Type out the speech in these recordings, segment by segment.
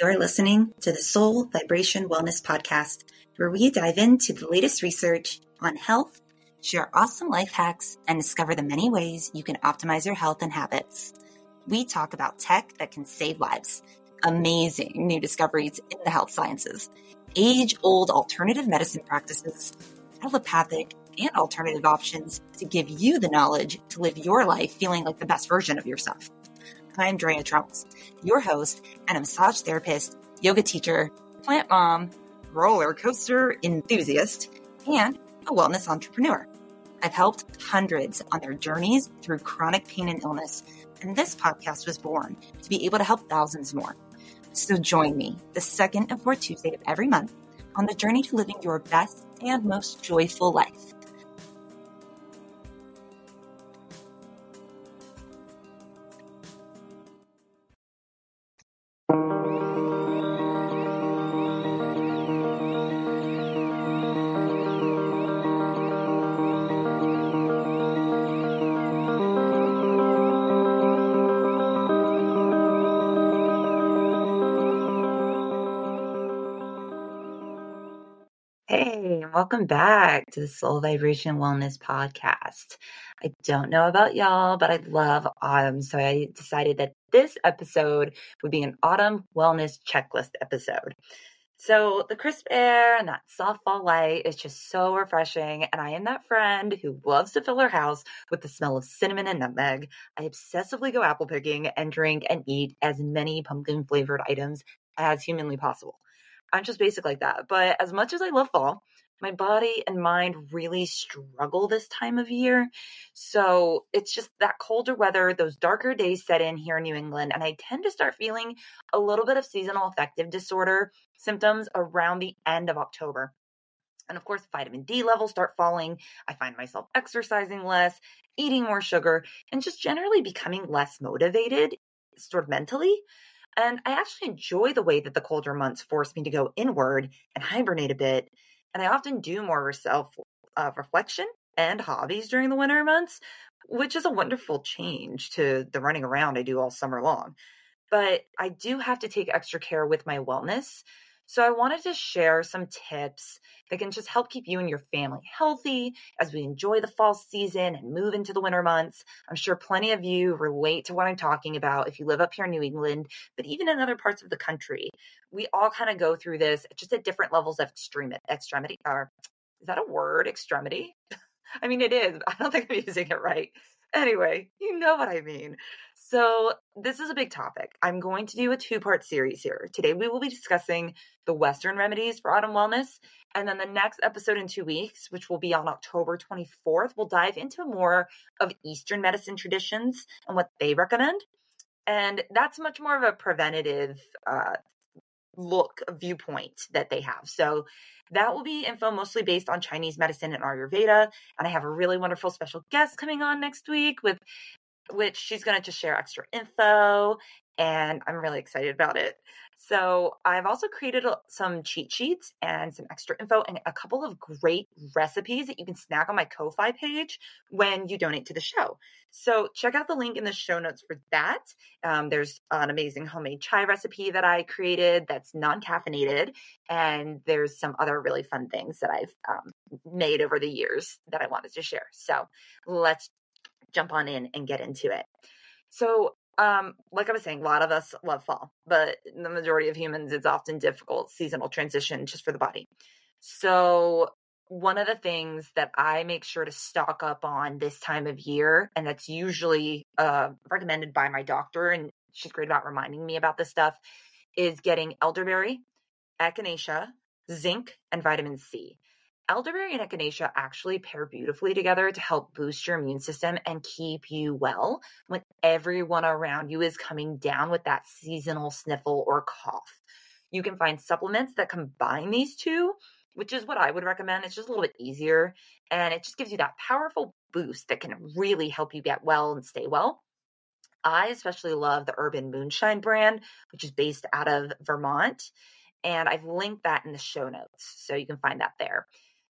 You're listening to the Soul Vibration Wellness Podcast, where we dive into the latest research on health, share awesome life hacks, and discover the many ways you can optimize your health and habits. We talk about tech that can save lives, amazing new discoveries in the health sciences, age old alternative medicine practices, allopathic and alternative options to give you the knowledge to live your life feeling like the best version of yourself. I'm Drea Tremols, your host and a massage therapist, yoga teacher, plant mom, roller coaster enthusiast, and a wellness entrepreneur. I've helped hundreds on their journeys through chronic pain and illness, and this podcast was born to be able to help thousands more. So join me the second and fourth Tuesday of every month on the journey to living your best and most joyful life. Welcome back to the Soul Vibration Wellness Podcast. I don't know about y'all, but I love autumn. So I decided that this episode would be an autumn wellness checklist episode. So the crisp air and that soft fall light is just so refreshing. And I am that friend who loves to fill her house with the smell of cinnamon and nutmeg. I obsessively go apple picking and drink and eat as many pumpkin flavored items as humanly possible. I'm just basic like that. But as much as I love fall, my body and mind really struggle this time of year. So it's just that colder weather, those darker days set in here in New England, and I tend to start feeling a little bit of seasonal affective disorder symptoms around the end of October. And of course, vitamin D levels start falling. I find myself exercising less, eating more sugar, and just generally becoming less motivated, sort of mentally. And I actually enjoy the way that the colder months force me to go inward and hibernate a bit. And I often do more self uh, reflection and hobbies during the winter months, which is a wonderful change to the running around I do all summer long. But I do have to take extra care with my wellness. So I wanted to share some tips that can just help keep you and your family healthy as we enjoy the fall season and move into the winter months. I'm sure plenty of you relate to what I'm talking about if you live up here in New England, but even in other parts of the country. We all kind of go through this just at different levels of extreme extremity or is that a word extremity? I mean it is, I don't think I'm using it right. Anyway, you know what I mean. So, this is a big topic. I'm going to do a two part series here. Today, we will be discussing the Western remedies for autumn wellness. And then the next episode in two weeks, which will be on October 24th, we'll dive into more of Eastern medicine traditions and what they recommend. And that's much more of a preventative uh, look viewpoint that they have. So that will be info mostly based on Chinese medicine and Ayurveda. And I have a really wonderful special guest coming on next week with which she's going to just share extra info and I'm really excited about it. So, I've also created some cheat sheets and some extra info and a couple of great recipes that you can snag on my Ko-Fi page when you donate to the show. So, check out the link in the show notes for that. Um, there's an amazing homemade chai recipe that I created that's non caffeinated, and there's some other really fun things that I've um, made over the years that I wanted to share. So, let's jump on in and get into it. So, um, like I was saying, a lot of us love fall, but the majority of humans, it's often difficult seasonal transition just for the body. So, one of the things that I make sure to stock up on this time of year, and that's usually uh, recommended by my doctor, and she's great about reminding me about this stuff, is getting elderberry, echinacea, zinc, and vitamin C. Elderberry and echinacea actually pair beautifully together to help boost your immune system and keep you well when everyone around you is coming down with that seasonal sniffle or cough. You can find supplements that combine these two, which is what I would recommend. It's just a little bit easier and it just gives you that powerful boost that can really help you get well and stay well. I especially love the Urban Moonshine brand, which is based out of Vermont. And I've linked that in the show notes. So you can find that there.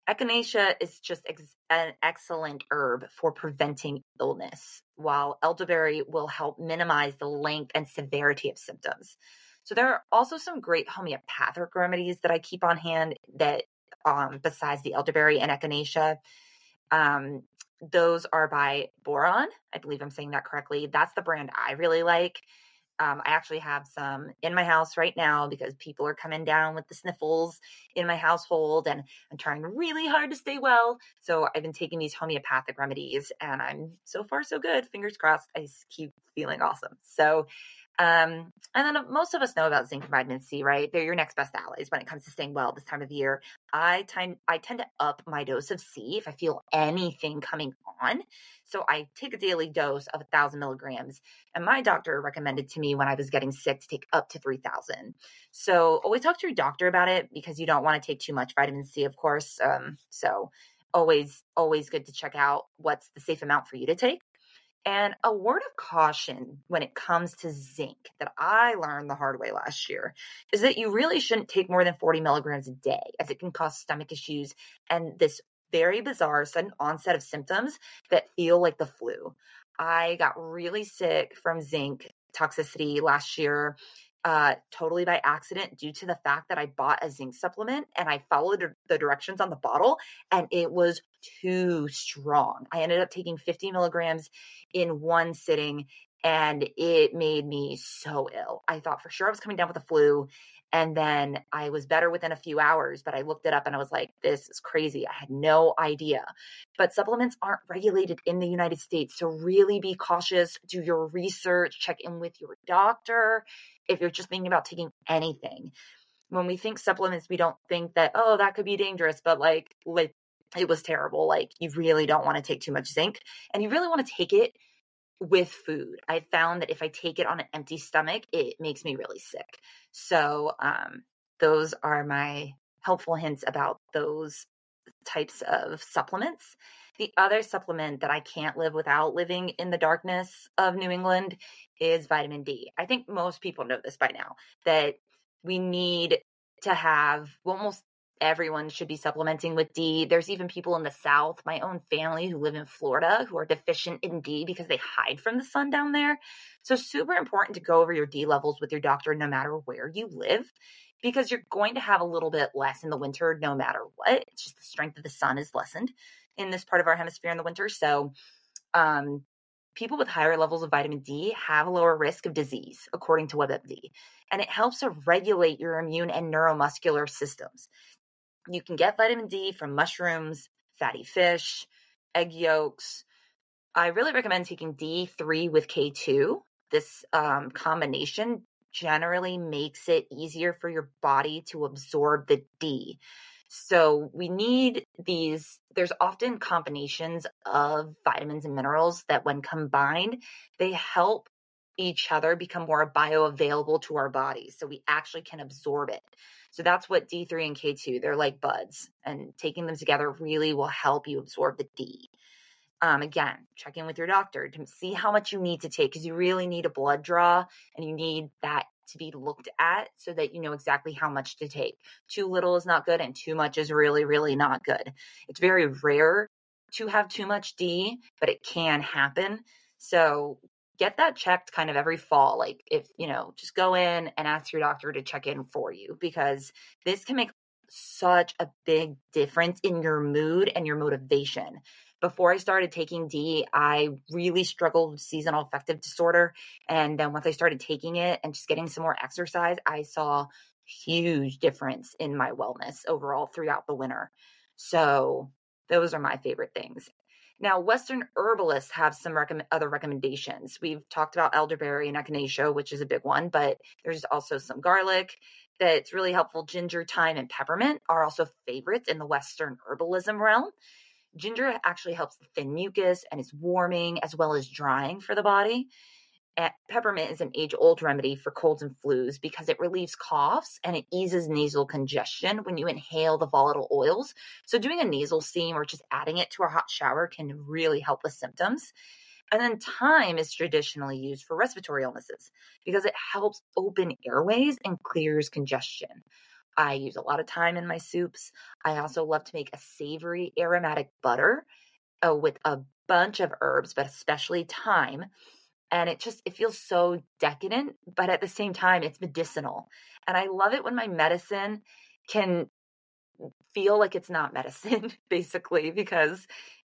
Echinacea is just ex- an excellent herb for preventing illness, while elderberry will help minimize the length and severity of symptoms. So there are also some great homeopathic remedies that I keep on hand that um, besides the elderberry and echinacea. Um, those are by Boiron. I believe I'm saying that correctly. That's the brand I really like. Um, I actually have some in my house right now because people are coming down with the sniffles in my household, and I'm trying really hard to stay well. So I've been taking these homeopathic remedies, and I'm so far so good. Fingers crossed. I keep feeling awesome. So um, and then most of us know about zinc and vitamin C, right? They're your next best allies when it comes to staying well this time of year. I tend I tend to up my dose of C if I feel anything coming on. So I take a daily dose of a thousand milligrams, and my doctor recommended to me when I was getting sick to take up to three thousand. So always talk to your doctor about it because you don't want to take too much vitamin C, of course. Um, so always always good to check out what's the safe amount for you to take. And a word of caution when it comes to zinc that I learned the hard way last year is that you really shouldn't take more than 40 milligrams a day, as it can cause stomach issues and this very bizarre sudden onset of symptoms that feel like the flu. I got really sick from zinc toxicity last year uh, totally by accident due to the fact that I bought a zinc supplement and I followed the directions on the bottle and it was too strong. I ended up taking 50 milligrams in one sitting and it made me so ill. I thought for sure I was coming down with a flu and then I was better within a few hours, but I looked it up and I was like, this is crazy. I had no idea. But supplements aren't regulated in the United States. So really be cautious, do your research, check in with your doctor if you're just thinking about taking anything. When we think supplements, we don't think that, oh, that could be dangerous, but like, like it was terrible. Like, you really don't want to take too much zinc and you really want to take it with food. I found that if I take it on an empty stomach, it makes me really sick. So, um, those are my helpful hints about those types of supplements. The other supplement that I can't live without living in the darkness of New England is vitamin D. I think most people know this by now that we need to have almost everyone should be supplementing with D. There's even people in the South, my own family who live in Florida, who are deficient in D because they hide from the sun down there. So, super important to go over your D levels with your doctor no matter where you live because you're going to have a little bit less in the winter no matter what. It's just the strength of the sun is lessened in this part of our hemisphere in the winter. So, um, people with higher levels of vitamin D have a lower risk of disease, according to WebMD. And it helps to regulate your immune and neuromuscular systems. You can get vitamin D from mushrooms, fatty fish, egg yolks. I really recommend taking D3 with K2. This um, combination generally makes it easier for your body to absorb the D. So we need these, there's often combinations of vitamins and minerals that, when combined, they help each other become more bioavailable to our bodies so we actually can absorb it. So that's what D3 and K2, they're like buds, and taking them together really will help you absorb the D. Um, again, check in with your doctor to see how much you need to take because you really need a blood draw and you need that to be looked at so that you know exactly how much to take. Too little is not good, and too much is really, really not good. It's very rare to have too much D, but it can happen. So get that checked kind of every fall. Like if, you know, just go in and ask your doctor to check in for you because this can make such a big difference in your mood and your motivation. Before I started taking D, I really struggled with seasonal affective disorder. And then once I started taking it and just getting some more exercise, I saw huge difference in my wellness overall throughout the winter. So those are my favorite things. Now, Western herbalists have some other recommendations. We've talked about elderberry and echinacea, which is a big one, but there's also some garlic that's really helpful. Ginger, thyme, and peppermint are also favorites in the Western herbalism realm. Ginger actually helps thin mucus and is warming as well as drying for the body peppermint is an age old remedy for colds and flus because it relieves coughs and it eases nasal congestion when you inhale the volatile oils. So, doing a nasal steam or just adding it to a hot shower can really help with symptoms. And then thyme is traditionally used for respiratory illnesses because it helps open airways and clears congestion. I use a lot of thyme in my soups. I also love to make a savory aromatic butter uh, with a bunch of herbs, but especially thyme and it just it feels so decadent but at the same time it's medicinal and i love it when my medicine can feel like it's not medicine basically because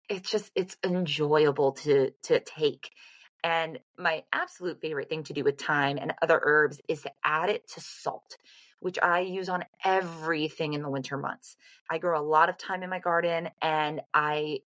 it's just it's enjoyable to to take and my absolute favorite thing to do with thyme and other herbs is to add it to salt which i use on everything in the winter months i grow a lot of thyme in my garden and i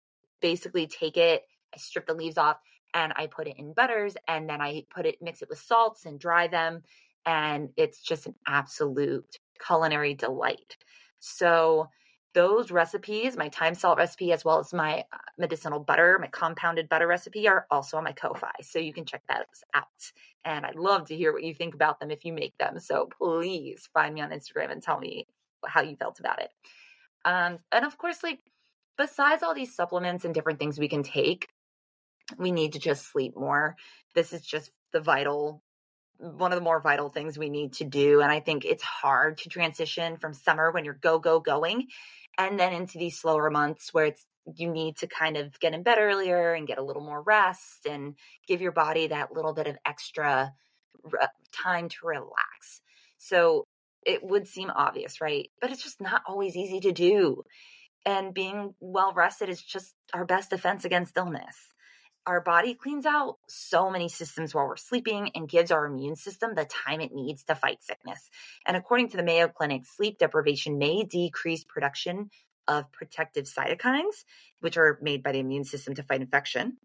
basically take it i strip the leaves off and I put it in butters and then I put it, mix it with salts and dry them. And it's just an absolute culinary delight. So, those recipes, my thyme salt recipe, as well as my uh, medicinal butter, my compounded butter recipe, are also on my Ko-Fi. So you can check those out. And I'd love to hear what you think about them if you make them. So please find me on Instagram and tell me how you felt about it. Um, and of course, like besides all these supplements and different things we can take, we need to just sleep more. This is just the vital one of the more vital things we need to do and I think it's hard to transition from summer when you're go go going and then into these slower months where it's you need to kind of get in bed earlier and get a little more rest and give your body that little bit of extra uh, time to relax. So it would seem obvious, right? But it's just not always easy to do. And being well rested is just our best defense against illness our body cleans out so many systems while we're sleeping and gives our immune system the time it needs to fight sickness. And according to the Mayo Clinic, sleep deprivation may decrease production of protective cytokines, which are made by the immune system to fight infection.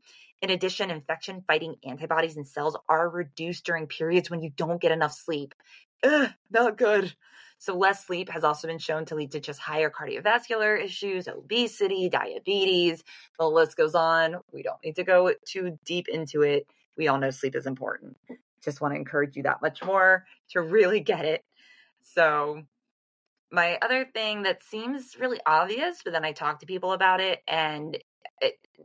In addition, infection fighting antibodies and cells are reduced during periods when you don't get enough sleep. Ugh, not good. So, less sleep has also been shown to lead to just higher cardiovascular issues, obesity, diabetes. The list goes on. We don't need to go too deep into it. We all know sleep is important. Just want to encourage you that much more to really get it. So, my other thing that seems really obvious, but then I talk to people about it and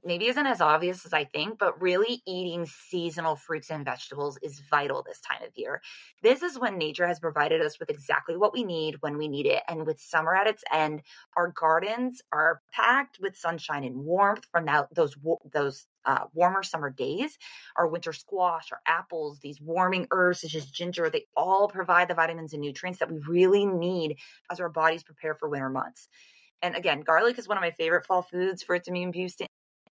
maybe isn't as obvious as I think, but really eating seasonal fruits and vegetables is vital this time of year. This is when nature has provided us with exactly what we need when we need it. And with summer at its end, our gardens are packed with sunshine and warmth from that, those those uh, warmer summer days. Our winter squash, our apples, these warming herbs such as ginger, they all provide the vitamins and nutrients that we really need as our bodies prepare for winter months. And again, garlic is one of my favorite fall foods for its immune boosting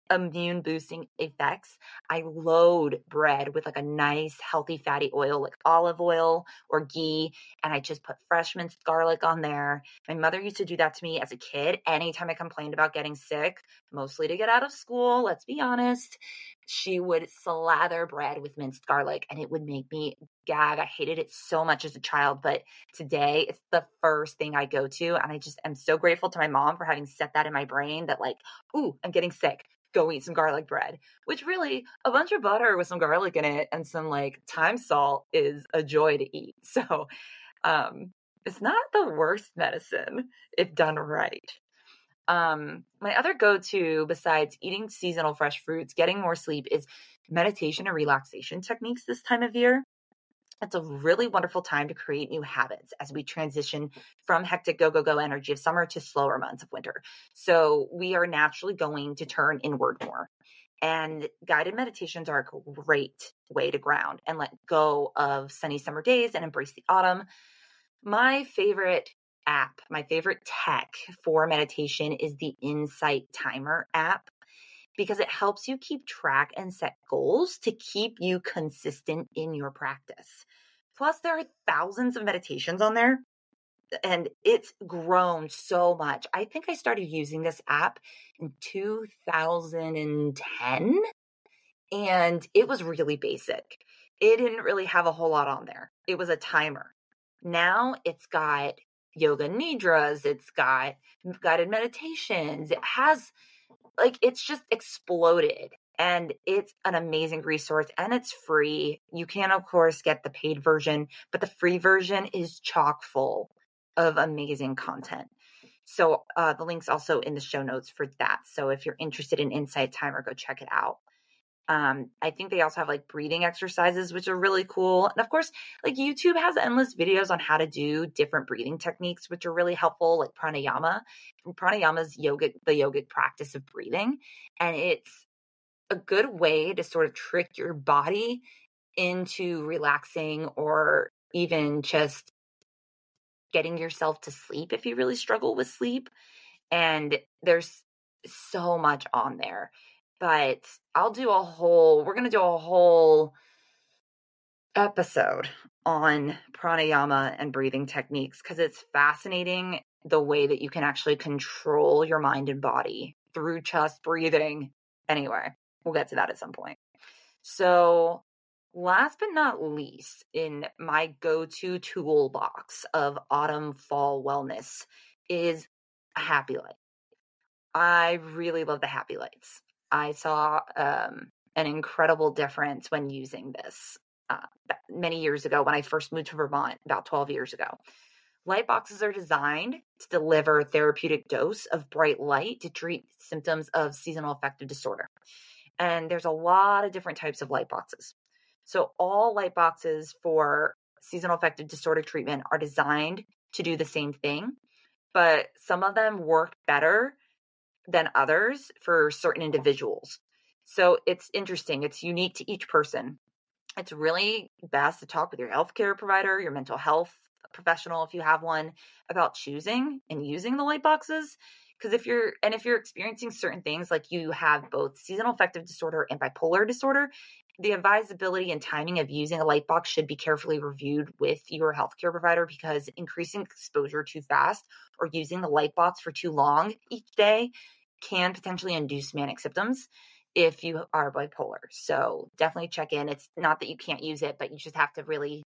immune boosting effects. I load bread with like a nice healthy fatty oil like olive oil or ghee and I just put fresh minced garlic on there. My mother used to do that to me as a kid anytime I complained about getting sick, mostly to get out of school, let's be honest. She would slather bread with minced garlic and it would make me gag. I hated it so much as a child, but today it's the first thing I go to and I just am so grateful to my mom for having set that in my brain that like, ooh, I'm getting sick go eat some garlic bread, which really a bunch of butter with some garlic in it and some like thyme salt is a joy to eat. So, um, it's not the worst medicine if done right. Um, my other go to, besides eating seasonal fresh fruits, getting more sleep, is meditation and relaxation techniques this time of year. It's a really wonderful time to create new habits as we transition from hectic go, go, go energy of summer to slower months of winter. So we are naturally going to turn inward more. And guided meditations are a great way to ground and let go of sunny summer days and embrace the autumn. My favorite app, my favorite tech for meditation is the Insight Timer app because it helps you keep track and set goals to keep you consistent in your practice. Plus, there are thousands of meditations on there and it's grown so much. I think I started using this app in 2010 and it was really basic. It didn't really have a whole lot on there. It was a timer. Now it's got yoga nidras, it's got guided meditations, it has like it's just exploded and it's an amazing resource and it's free. You can, of course, get the paid version, but the free version is chock full of amazing content. So uh, the link's also in the show notes for that. So if you're interested in Insight Timer, go check it out. Um, I think they also have like breathing exercises, which are really cool. And of course, like YouTube has endless videos on how to do different breathing techniques, which are really helpful, like pranayama. Pranayama is yoga, the yogic practice of breathing. And it's a good way to sort of trick your body into relaxing or even just getting yourself to sleep if you really struggle with sleep. And there's so much on there. But I'll do a whole, we're going to do a whole episode on pranayama and breathing techniques because it's fascinating the way that you can actually control your mind and body through just breathing. Anyway, we'll get to that at some point. So, last but not least, in my go to toolbox of autumn fall wellness is a happy light. I really love the happy lights. I saw um, an incredible difference when using this uh, many years ago when I first moved to Vermont, about 12 years ago. Light boxes are designed to deliver therapeutic dose of bright light to treat symptoms of seasonal affective disorder. And there's a lot of different types of light boxes. So, all light boxes for seasonal affective disorder treatment are designed to do the same thing, but some of them work better than others for certain individuals. So, it's interesting, it's unique to each person. It's really best to talk with your healthcare provider, your mental health professional, if you have one, about choosing and using the light boxes because if you're and if you're experiencing certain things like you have both seasonal affective disorder and bipolar disorder the advisability and timing of using a light box should be carefully reviewed with your healthcare provider because increasing exposure too fast or using the light box for too long each day can potentially induce manic symptoms if you are bipolar. So definitely check in. It's not that you can't use it, but you just have to really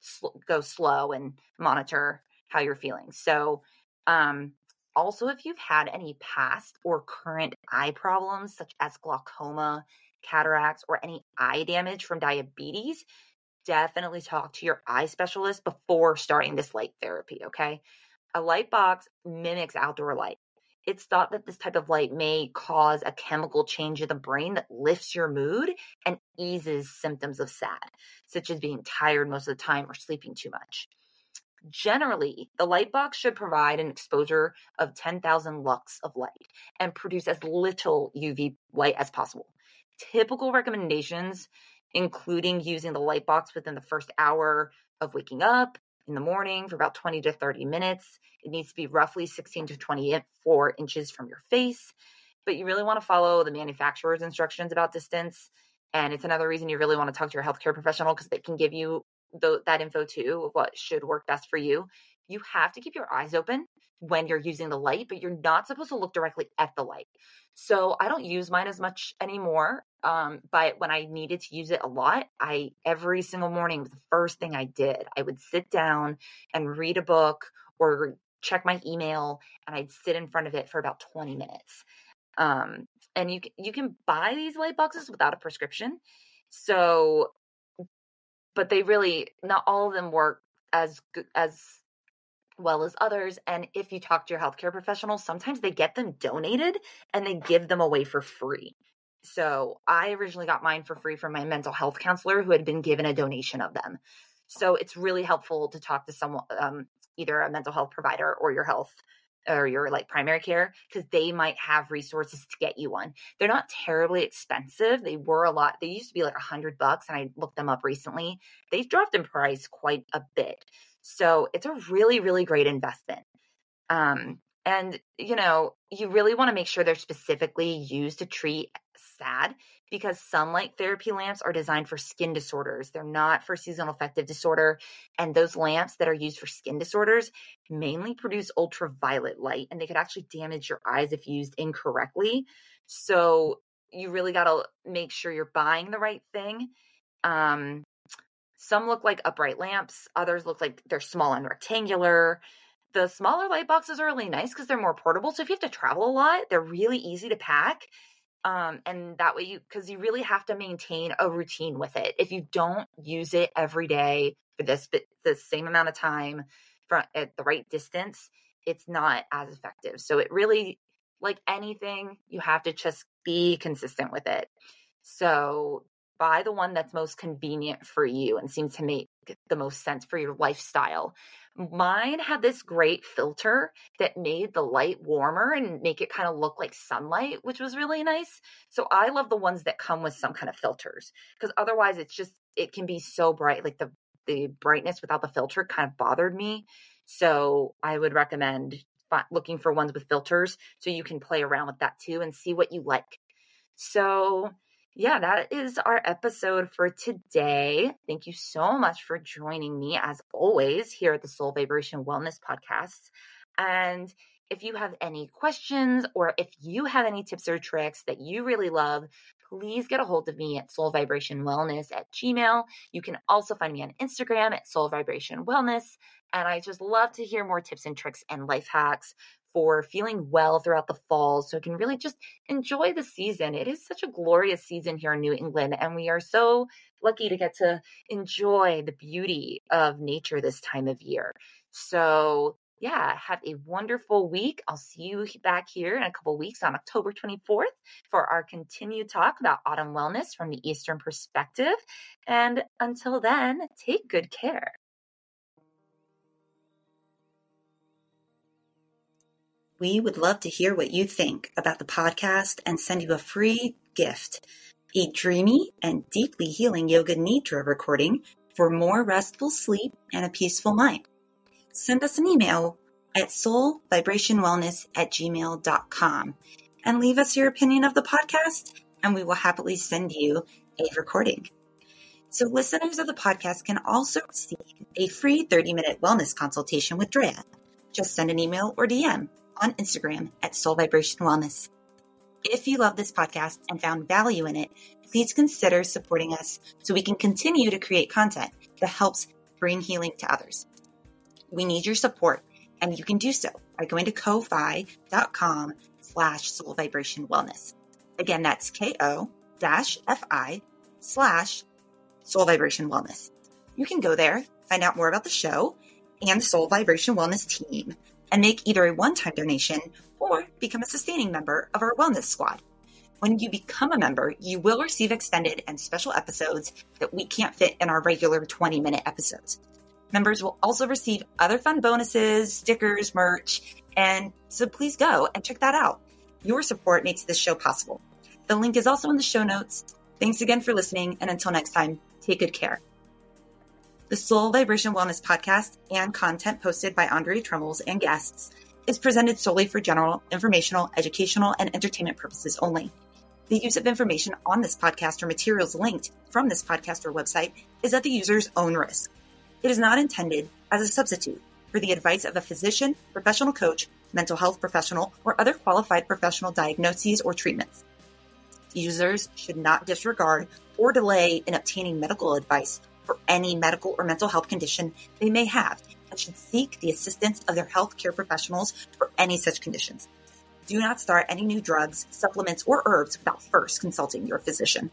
sl- go slow and monitor how you're feeling. So, um, also, if you've had any past or current eye problems, such as glaucoma, cataracts, or any eye damage from diabetes, definitely talk to your eye specialist before starting this light therapy, okay? A light box mimics outdoor light. It's thought that this type of light may cause a chemical change in the brain that lifts your mood and eases symptoms of SAD, such as being tired most of the time or sleeping too much. Generally, the light box should provide an exposure of 10,000 lux of light and produce as little UV light as possible. Typical recommendations, including using the light box within the first hour of waking up in the morning for about 20 to 30 minutes. It needs to be roughly 16 to 24 inches from your face, but you really want to follow the manufacturer's instructions about distance. And it's another reason you really want to talk to your healthcare professional because they can give you the, that info too of what should work best for you. You have to keep your eyes open when you're using the light, but you're not supposed to look directly at the light. So I don't use mine as much anymore. Um, but when I needed to use it a lot, I every single morning was the first thing I did. I would sit down and read a book or check my email, and I'd sit in front of it for about 20 minutes. Um, and you you can buy these light boxes without a prescription. So but they really not all of them work as as well as others and if you talk to your healthcare professional sometimes they get them donated and they give them away for free. So i originally got mine for free from my mental health counselor who had been given a donation of them. So it's really helpful to talk to someone um, either a mental health provider or your health or your like primary care because they might have resources to get you one. They're not terribly expensive. They were a lot. They used to be like a hundred bucks, and I looked them up recently. They've dropped in price quite a bit. So it's a really, really great investment. Um, and you know, you really want to make sure they're specifically used to treat SAD because sunlight therapy lamps are designed for skin disorders. They're not for seasonal affective disorder. And those lamps that are used for skin disorders mainly produce ultraviolet light and they could actually damage your eyes if used incorrectly. So you really got to make sure you're buying the right thing. Um, some look like upright lamps, others look like they're small and rectangular. The smaller light boxes are really nice because they're more portable. So if you have to travel a lot, they're really easy to pack um, and that way you because you really have to maintain a routine with it if you don't use it every day for this the same amount of time from at the right distance it's not as effective so it really like anything you have to just be consistent with it so buy the one that's most convenient for you and seems to make the most sense for your lifestyle. Mine had this great filter that made the light warmer and make it kind of look like sunlight, which was really nice. So I love the ones that come with some kind of filters because otherwise it's just it can be so bright like the the brightness without the filter kind of bothered me. So I would recommend looking for ones with filters so you can play around with that too and see what you like. So yeah, that is our episode for today. Thank you so much for joining me, as always, here at the Soul Vibration Wellness Podcast. And if you have any questions or if you have any tips or tricks that you really love, please get a hold of me at Soul Vibration Wellness at Gmail. You can also find me on Instagram at Soul Vibration Wellness. And I just love to hear more tips and tricks and life hacks for feeling well throughout the fall so I can really just enjoy the season. It is such a glorious season here in New England, and we are so lucky to get to enjoy the beauty of nature this time of year. So, yeah, have a wonderful week. I'll see you back here in a couple weeks on October 24th for our continued talk about autumn wellness from the Eastern perspective. And until then, take good care. We would love to hear what you think about the podcast and send you a free gift a dreamy and deeply healing yoga nidra recording for more restful sleep and a peaceful mind. Send us an email at soulvibrationwellness at gmail.com and leave us your opinion of the podcast, and we will happily send you a recording. So, listeners of the podcast can also receive a free 30 minute wellness consultation with Drea. Just send an email or DM on Instagram at Soul Vibration Wellness. If you love this podcast and found value in it, please consider supporting us so we can continue to create content that helps bring healing to others. We need your support, and you can do so by going to ko-fi.com slash soul vibration wellness. Again, that's ko dash fi slash soul vibration wellness. You can go there, find out more about the show and the soul vibration wellness team and make either a one time donation or become a sustaining member of our wellness squad. When you become a member, you will receive extended and special episodes that we can't fit in our regular 20 minute episodes. Members will also receive other fun bonuses, stickers, merch, and so please go and check that out. Your support makes this show possible. The link is also in the show notes. Thanks again for listening, and until next time, take good care. The Soul Vibration Wellness podcast and content posted by Andre Tremols and guests is presented solely for general, informational, educational, and entertainment purposes only. The use of information on this podcast or materials linked from this podcast or website is at the user's own risk. It is not intended as a substitute for the advice of a physician, professional coach, mental health professional, or other qualified professional diagnoses or treatments. Users should not disregard or delay in obtaining medical advice for any medical or mental health condition they may have and should seek the assistance of their healthcare professionals for any such conditions. Do not start any new drugs, supplements, or herbs without first consulting your physician.